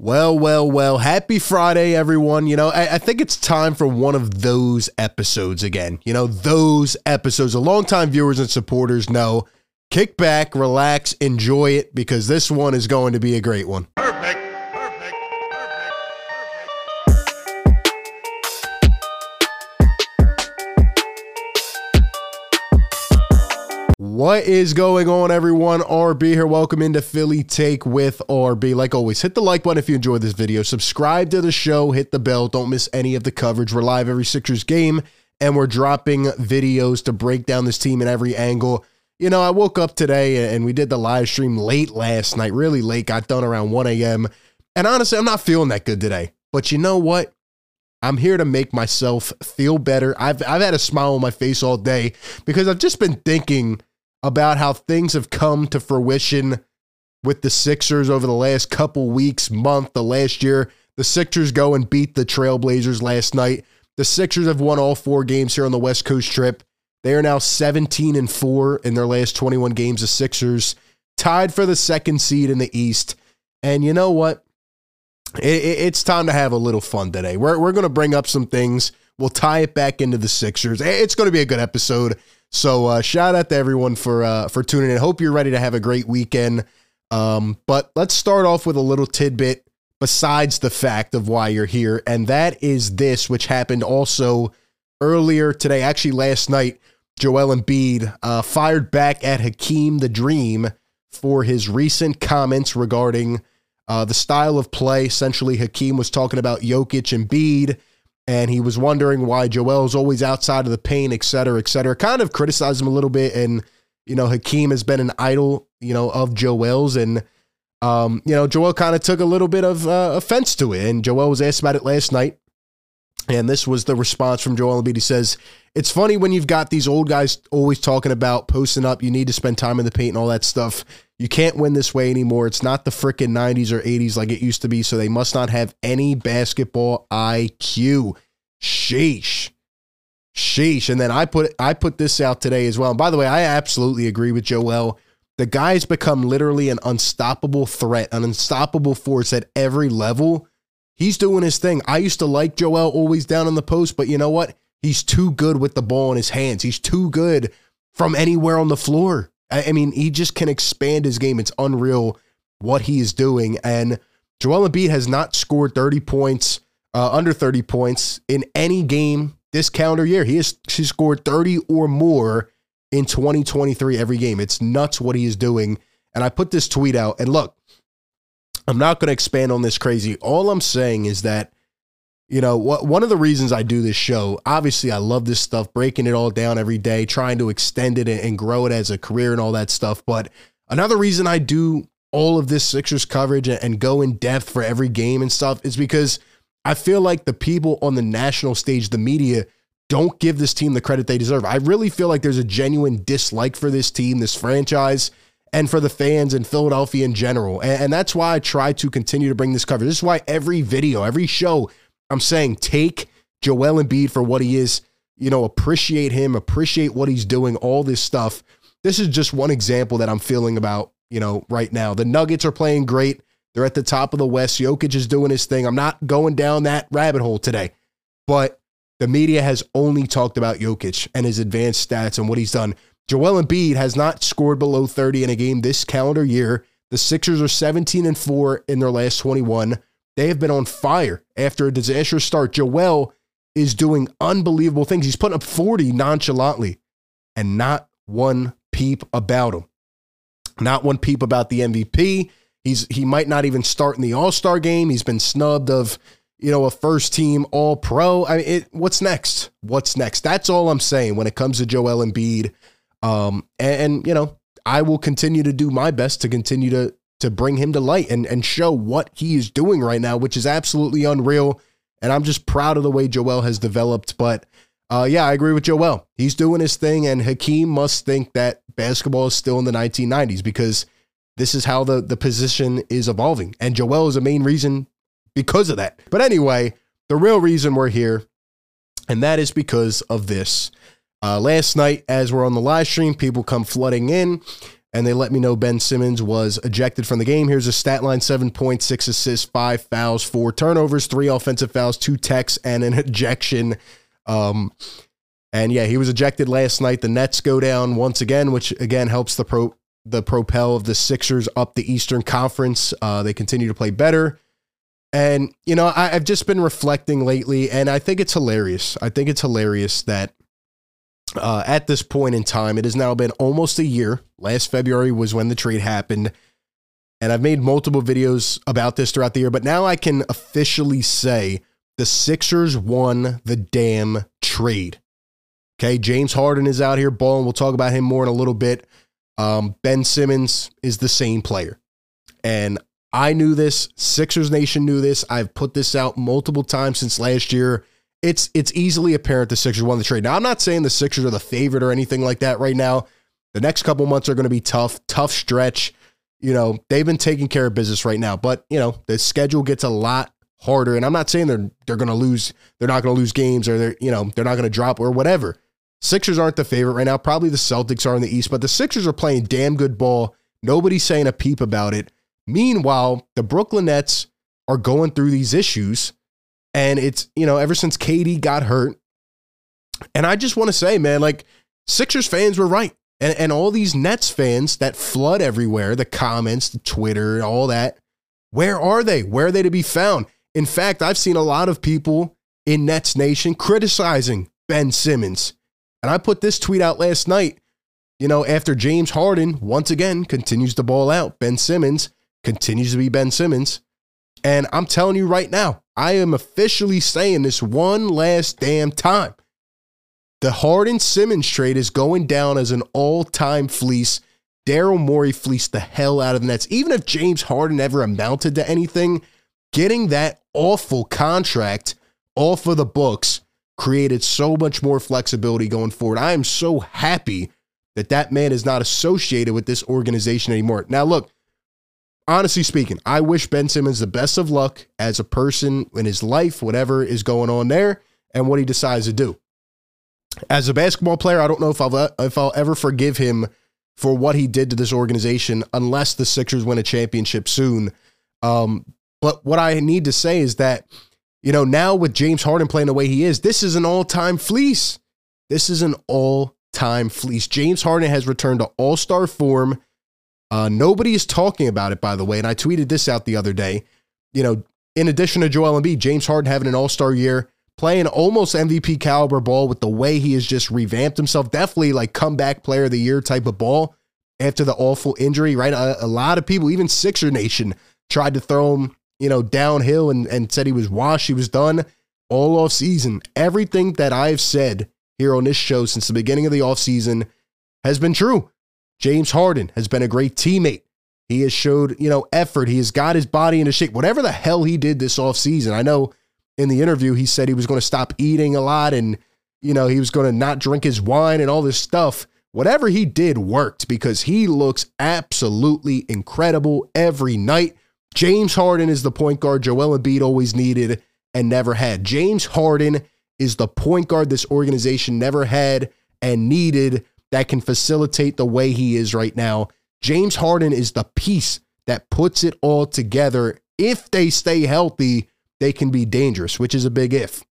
Well, well, well. Happy Friday, everyone. You know, I, I, think it's time for one of those episodes again. You know, those episodes. A longtime viewers and supporters know kick back, relax, enjoy it because this one is going to be a great one. What is going on, everyone? RB here. Welcome into Philly Take with RB. Like always, hit the like button if you enjoyed this video. Subscribe to the show, hit the bell. Don't miss any of the coverage. We're live every Sixers game, and we're dropping videos to break down this team in every angle. You know, I woke up today and we did the live stream late last night, really late, got done around 1 a.m. And honestly, I'm not feeling that good today. But you know what? I'm here to make myself feel better. I've, I've had a smile on my face all day because I've just been thinking about how things have come to fruition with the Sixers over the last couple weeks, month, the last year. The Sixers go and beat the Trailblazers last night. The Sixers have won all four games here on the West Coast trip. They are now 17 and 4 in their last 21 games. The Sixers tied for the second seed in the East. And you know what? It, it, it's time to have a little fun today. We're, we're going to bring up some things. We'll tie it back into the Sixers. It's going to be a good episode. So uh, shout out to everyone for uh, for tuning in. Hope you're ready to have a great weekend. Um, but let's start off with a little tidbit besides the fact of why you're here, and that is this, which happened also earlier today, actually last night. Joel Embiid uh, fired back at Hakeem the Dream for his recent comments regarding uh, the style of play. Essentially, Hakeem was talking about Jokic and Embiid and he was wondering why Joel's always outside of the paint, et cetera, et cetera. Kind of criticized him a little bit, and you know Hakeem has been an idol, you know, of Joel's, and um, you know Joel kind of took a little bit of uh, offense to it, and Joel was asked about it last night, and this was the response from Joel Embiid. He says, "It's funny when you've got these old guys always talking about posting up. You need to spend time in the paint and all that stuff." You can't win this way anymore. It's not the freaking 90s or 80s like it used to be, so they must not have any basketball IQ. Sheesh. Sheesh. And then I put I put this out today as well. And by the way, I absolutely agree with Joel. The guy's become literally an unstoppable threat, an unstoppable force at every level. He's doing his thing. I used to like Joel always down in the post, but you know what? He's too good with the ball in his hands. He's too good from anywhere on the floor. I, mean, he just can expand his game. It's unreal what he is doing. And Joel Embiid has not scored 30 points, uh, under 30 points in any game this calendar year. He has he scored 30 or more in 2023 every game. It's nuts what he is doing. And I put this tweet out. And look, I'm not going to expand on this crazy. All I'm saying is that you know, one of the reasons I do this show, obviously I love this stuff, breaking it all down every day, trying to extend it and grow it as a career and all that stuff. But another reason I do all of this Sixers coverage and go in depth for every game and stuff is because I feel like the people on the national stage, the media, don't give this team the credit they deserve. I really feel like there's a genuine dislike for this team, this franchise, and for the fans in Philadelphia in general. And, that's why I try to continue to bring this coverage. This is why every video, every show, I'm saying take Joel Embiid for what he is. You know, appreciate him, appreciate what he's doing, all this stuff. This is just one example that I'm feeling about, you know, right now. The Nuggets are playing great. They're at the top of the West. Jokic is doing his thing. I'm not going down that rabbit hole today, but the media has only talked about Jokic and his advanced stats and what he's done. Joel Embiid has not scored below 30 in a game this calendar year. The Sixers are 17 and 4 in their last 21. They have been on fire after a disastrous start. Joel is doing unbelievable things. He's putting up 40 nonchalantly and not one peep about him. Not one peep about the MVP. He's he might not even start in the All-Star game. He's been snubbed of, you know, a first team all pro. I mean, it, what's next? What's next? That's all I'm saying when it comes to Joel Embiid. Um, and, and you know, I will continue to do my best to continue to to bring him to light and, and show what he is doing right now, which is absolutely unreal. And I'm just proud of the way Joel has developed. But uh, yeah, I agree with Joel. He's doing his thing, and Hakeem must think that basketball is still in the 1990s because this is how the, the position is evolving. And Joel is a main reason because of that. But anyway, the real reason we're here, and that is because of this. Uh, last night, as we're on the live stream, people come flooding in. And they let me know Ben Simmons was ejected from the game. Here's a stat line seven points, six assists, five fouls, four turnovers, three offensive fouls, two techs, and an ejection. Um, and yeah, he was ejected last night. The Nets go down once again, which again helps the pro the propel of the Sixers up the Eastern Conference. Uh, they continue to play better. And, you know, I, I've just been reflecting lately, and I think it's hilarious. I think it's hilarious that uh, at this point in time, it has now been almost a year. Last February was when the trade happened. And I've made multiple videos about this throughout the year, but now I can officially say the Sixers won the damn trade. Okay, James Harden is out here balling. We'll talk about him more in a little bit. Um, ben Simmons is the same player. And I knew this. Sixers Nation knew this. I've put this out multiple times since last year it's it's easily apparent the Sixers won the trade. Now, I'm not saying the Sixers are the favorite or anything like that right now. The next couple months are going to be tough, tough stretch. You know, they've been taking care of business right now, but you know, the schedule gets a lot harder. And I'm not saying they're they're going to lose, they're not going to lose games or they're, you know, they're not going to drop or whatever. Sixers aren't the favorite right now. Probably the Celtics are in the East, but the Sixers are playing damn good ball. Nobody's saying a peep about it. Meanwhile, the Brooklyn Nets are going through these issues and it's, you know, ever since KD got hurt. And I just want to say, man, like Sixers fans were right. And, and all these Nets fans that flood everywhere, the comments, the Twitter, all that, where are they? Where are they to be found? In fact, I've seen a lot of people in Nets Nation criticizing Ben Simmons. And I put this tweet out last night. You know, after James Harden once again continues to ball out, Ben Simmons continues to be Ben Simmons. And I'm telling you right now, I am officially saying this one last damn time. The Harden Simmons trade is going down as an all time fleece. Daryl Morey fleeced the hell out of the Nets. Even if James Harden ever amounted to anything, getting that awful contract off of the books created so much more flexibility going forward. I am so happy that that man is not associated with this organization anymore. Now, look, honestly speaking, I wish Ben Simmons the best of luck as a person in his life, whatever is going on there, and what he decides to do. As a basketball player, I don't know if I'll if I'll ever forgive him for what he did to this organization unless the Sixers win a championship soon. Um, but what I need to say is that, you know, now with James Harden playing the way he is, this is an all-time fleece. This is an all-time fleece. James Harden has returned to all-star form uh, nobody is talking about it, by the way. And I tweeted this out the other day. You know, in addition to Joel Embiid, James Harden having an all star year, playing almost MVP caliber ball with the way he has just revamped himself. Definitely like comeback player of the year type of ball after the awful injury, right? A, a lot of people, even Sixer Nation, tried to throw him, you know, downhill and, and said he was washed, he was done all off season. Everything that I've said here on this show since the beginning of the off season has been true. James Harden has been a great teammate. He has showed, you know, effort. He has got his body into shape. Whatever the hell he did this offseason. I know in the interview he said he was going to stop eating a lot and, you know, he was going to not drink his wine and all this stuff. Whatever he did worked because he looks absolutely incredible every night. James Harden is the point guard Joel Embiid always needed and never had. James Harden is the point guard this organization never had and needed that can facilitate the way he is right now. James Harden is the piece that puts it all together. If they stay healthy, they can be dangerous, which is a big if.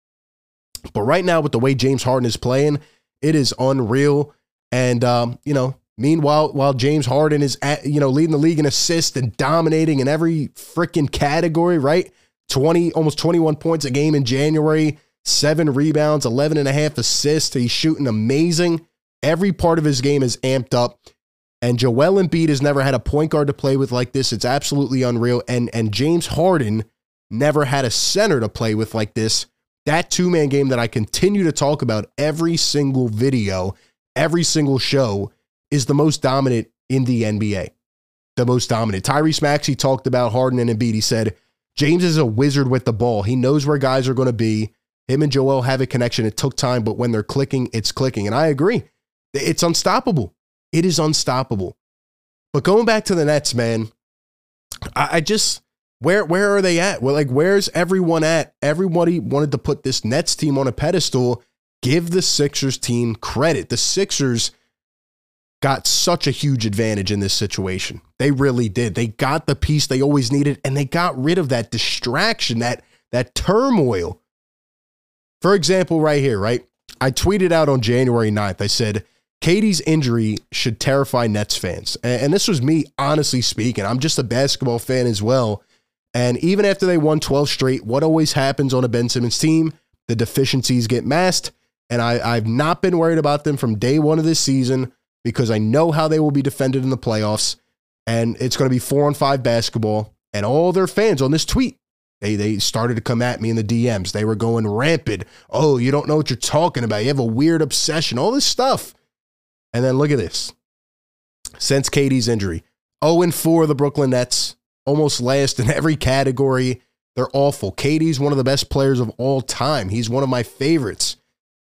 But right now, with the way James Harden is playing, it is unreal. And um, you know, meanwhile, while James Harden is at, you know leading the league in assists and dominating in every freaking category, right? 20, almost 21 points a game in January, seven rebounds, 11 and a half assists. He's shooting amazing. Every part of his game is amped up. And Joel Embiid has never had a point guard to play with like this. It's absolutely unreal. And and James Harden never had a center to play with like this. That two man game that I continue to talk about every single video, every single show is the most dominant in the NBA. The most dominant. Tyrese Maxey talked about Harden and Embiid. He said, James is a wizard with the ball. He knows where guys are going to be. Him and Joel have a connection. It took time, but when they're clicking, it's clicking. And I agree. It's unstoppable. It is unstoppable. But going back to the Nets, man, I, I just where where are they at? Well, like where's everyone at? Everybody wanted to put this Nets team on a pedestal. Give the Sixers team credit. The Sixers got such a huge advantage in this situation. They really did. They got the piece they always needed and they got rid of that distraction, that that turmoil. For example, right here, right? I tweeted out on January 9th. I said, KD's injury should terrify Nets fans. And this was me honestly speaking. I'm just a basketball fan as well. And even after they won 12 straight, what always happens on a Ben Simmons team? The deficiencies get masked. And I, I've not been worried about them from day one of this season because I know how they will be defended in the playoffs. And it's going to be four on five basketball. And all their fans on this tweet, they, they started to come at me in the DMs. They were going rampant. Oh, you don't know what you're talking about. You have a weird obsession, all this stuff. And then look at this. Since KD's injury, 0 4 the Brooklyn Nets, almost last in every category. They're awful. KD's one of the best players of all time. He's one of my favorites.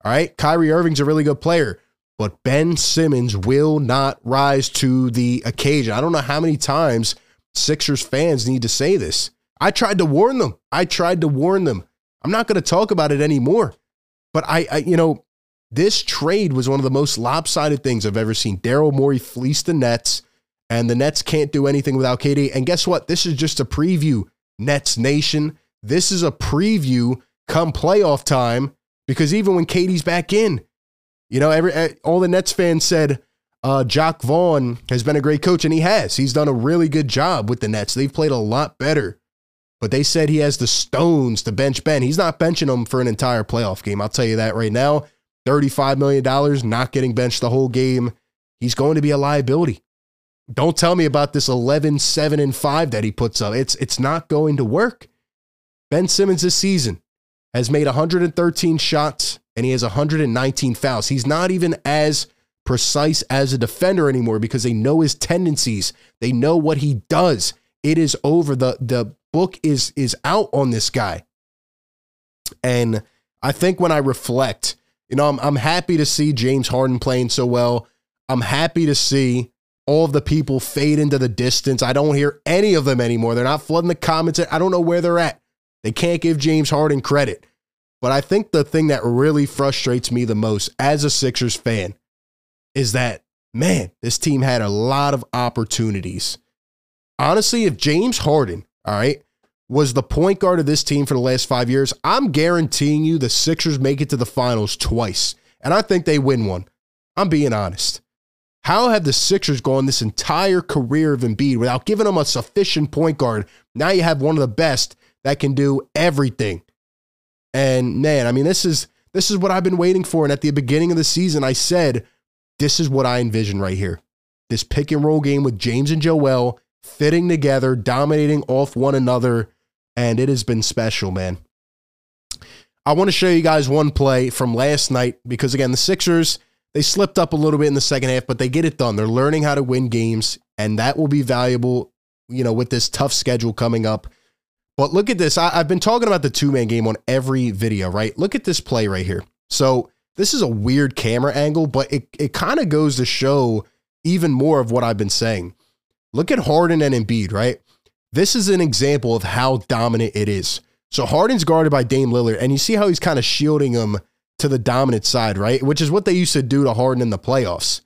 All right. Kyrie Irving's a really good player, but Ben Simmons will not rise to the occasion. I don't know how many times Sixers fans need to say this. I tried to warn them. I tried to warn them. I'm not going to talk about it anymore. But I, I, you know, this trade was one of the most lopsided things I've ever seen. Daryl Morey fleeced the Nets, and the Nets can't do anything without KD. And guess what? This is just a preview, Nets Nation. This is a preview come playoff time because even when KD's back in, you know, every eh, all the Nets fans said uh, Jacque Vaughn has been a great coach, and he has. He's done a really good job with the Nets. They've played a lot better. But they said he has the stones to bench Ben. He's not benching him for an entire playoff game. I'll tell you that right now. $35 million, not getting benched the whole game. He's going to be a liability. Don't tell me about this 11, 7, and 5 that he puts up. It's, it's not going to work. Ben Simmons this season has made 113 shots and he has 119 fouls. He's not even as precise as a defender anymore because they know his tendencies. They know what he does. It is over. The the book is is out on this guy. And I think when I reflect you know, I'm, I'm happy to see James Harden playing so well. I'm happy to see all of the people fade into the distance. I don't hear any of them anymore. They're not flooding the comments. I don't know where they're at. They can't give James Harden credit. But I think the thing that really frustrates me the most as a Sixers fan is that, man, this team had a lot of opportunities. Honestly, if James Harden, all right, was the point guard of this team for the last five years, I'm guaranteeing you the Sixers make it to the finals twice. And I think they win one. I'm being honest. How have the Sixers gone this entire career of Embiid without giving them a sufficient point guard? Now you have one of the best that can do everything. And man, I mean, this is this is what I've been waiting for. And at the beginning of the season, I said, this is what I envision right here. This pick and roll game with James and Joel fitting together, dominating off one another and it has been special, man. I want to show you guys one play from last night because, again, the Sixers, they slipped up a little bit in the second half, but they get it done. They're learning how to win games, and that will be valuable, you know, with this tough schedule coming up. But look at this. I, have been talking about the two man game on every video, right? Look at this play right here. So, this is a weird camera angle, but it, it kind of goes to show even more of what I've been saying. Look at Harden and Embiid, right? This is an example of how dominant it is. So Harden's guarded by Dame Lillard, and you see how he's kind of shielding him to the dominant side, right? Which is what they used to do to Harden in the playoffs.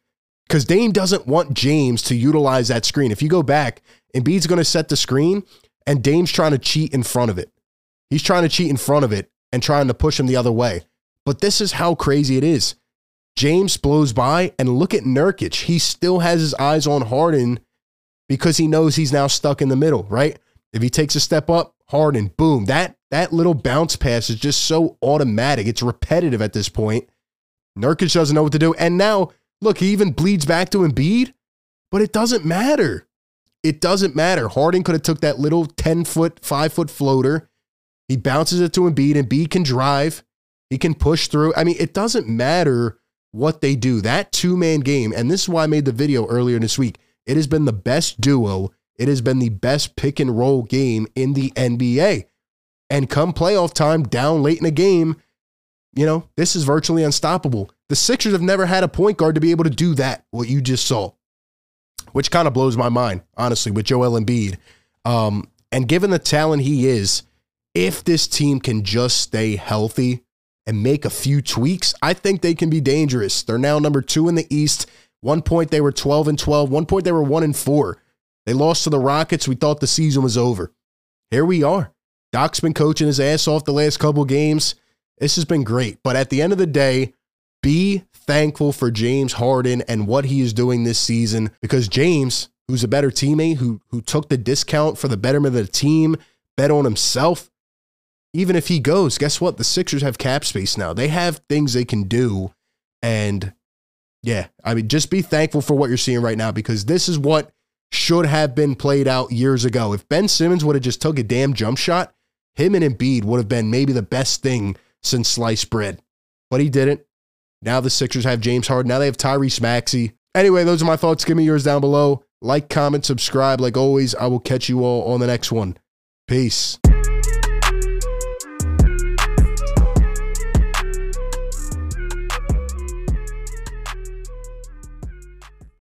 Because Dame doesn't want James to utilize that screen. If you go back, Embiid's going to set the screen, and Dame's trying to cheat in front of it. He's trying to cheat in front of it and trying to push him the other way. But this is how crazy it is. James blows by, and look at Nurkic. He still has his eyes on Harden because he knows he's now stuck in the middle, right? If he takes a step up, Harden, boom. That that little bounce pass is just so automatic. It's repetitive at this point. Nurkic doesn't know what to do. And now, look, he even bleeds back to Embiid, but it doesn't matter. It doesn't matter. Harden could have took that little 10 foot, 5 foot floater. He bounces it to Embiid. Embiid can drive. He can push through. I mean, it doesn't matter what they do. That two man game, and this is why I made the video earlier this week. It has been the best duo. It has been the best pick and roll game in the NBA. And come playoff time, down late in a game, you know, this is virtually unstoppable. The Sixers have never had a point guard to be able to do that, what you just saw, which kind of blows my mind, honestly, with Joel Embiid. Um, and given the talent he is, if this team can just stay healthy and make a few tweaks, I think they can be dangerous. They're now number two in the East One point they were 12 and 12. One point they were 1 and 4. They lost to the Rockets. We thought the season was over. Here we are. Doc's been coaching his ass off the last couple games. This has been great. But at the end of the day, be thankful for James Harden and what he is doing this season because James, who's a better teammate, who who took the discount for the betterment of the team, bet on himself. Even if he goes, guess what? The Sixers have cap space now. They have things they can do. And yeah, I mean, just be thankful for what you're seeing right now because this is what should have been played out years ago. If Ben Simmons would have just took a damn jump shot, him and Embiid would have been maybe the best thing since sliced bread. But he didn't. Now the Sixers have James Harden. Now they have Tyrese Maxey. Anyway, those are my thoughts. Give me yours down below. Like, comment, subscribe. Like always, I will catch you all on the next one. Peace.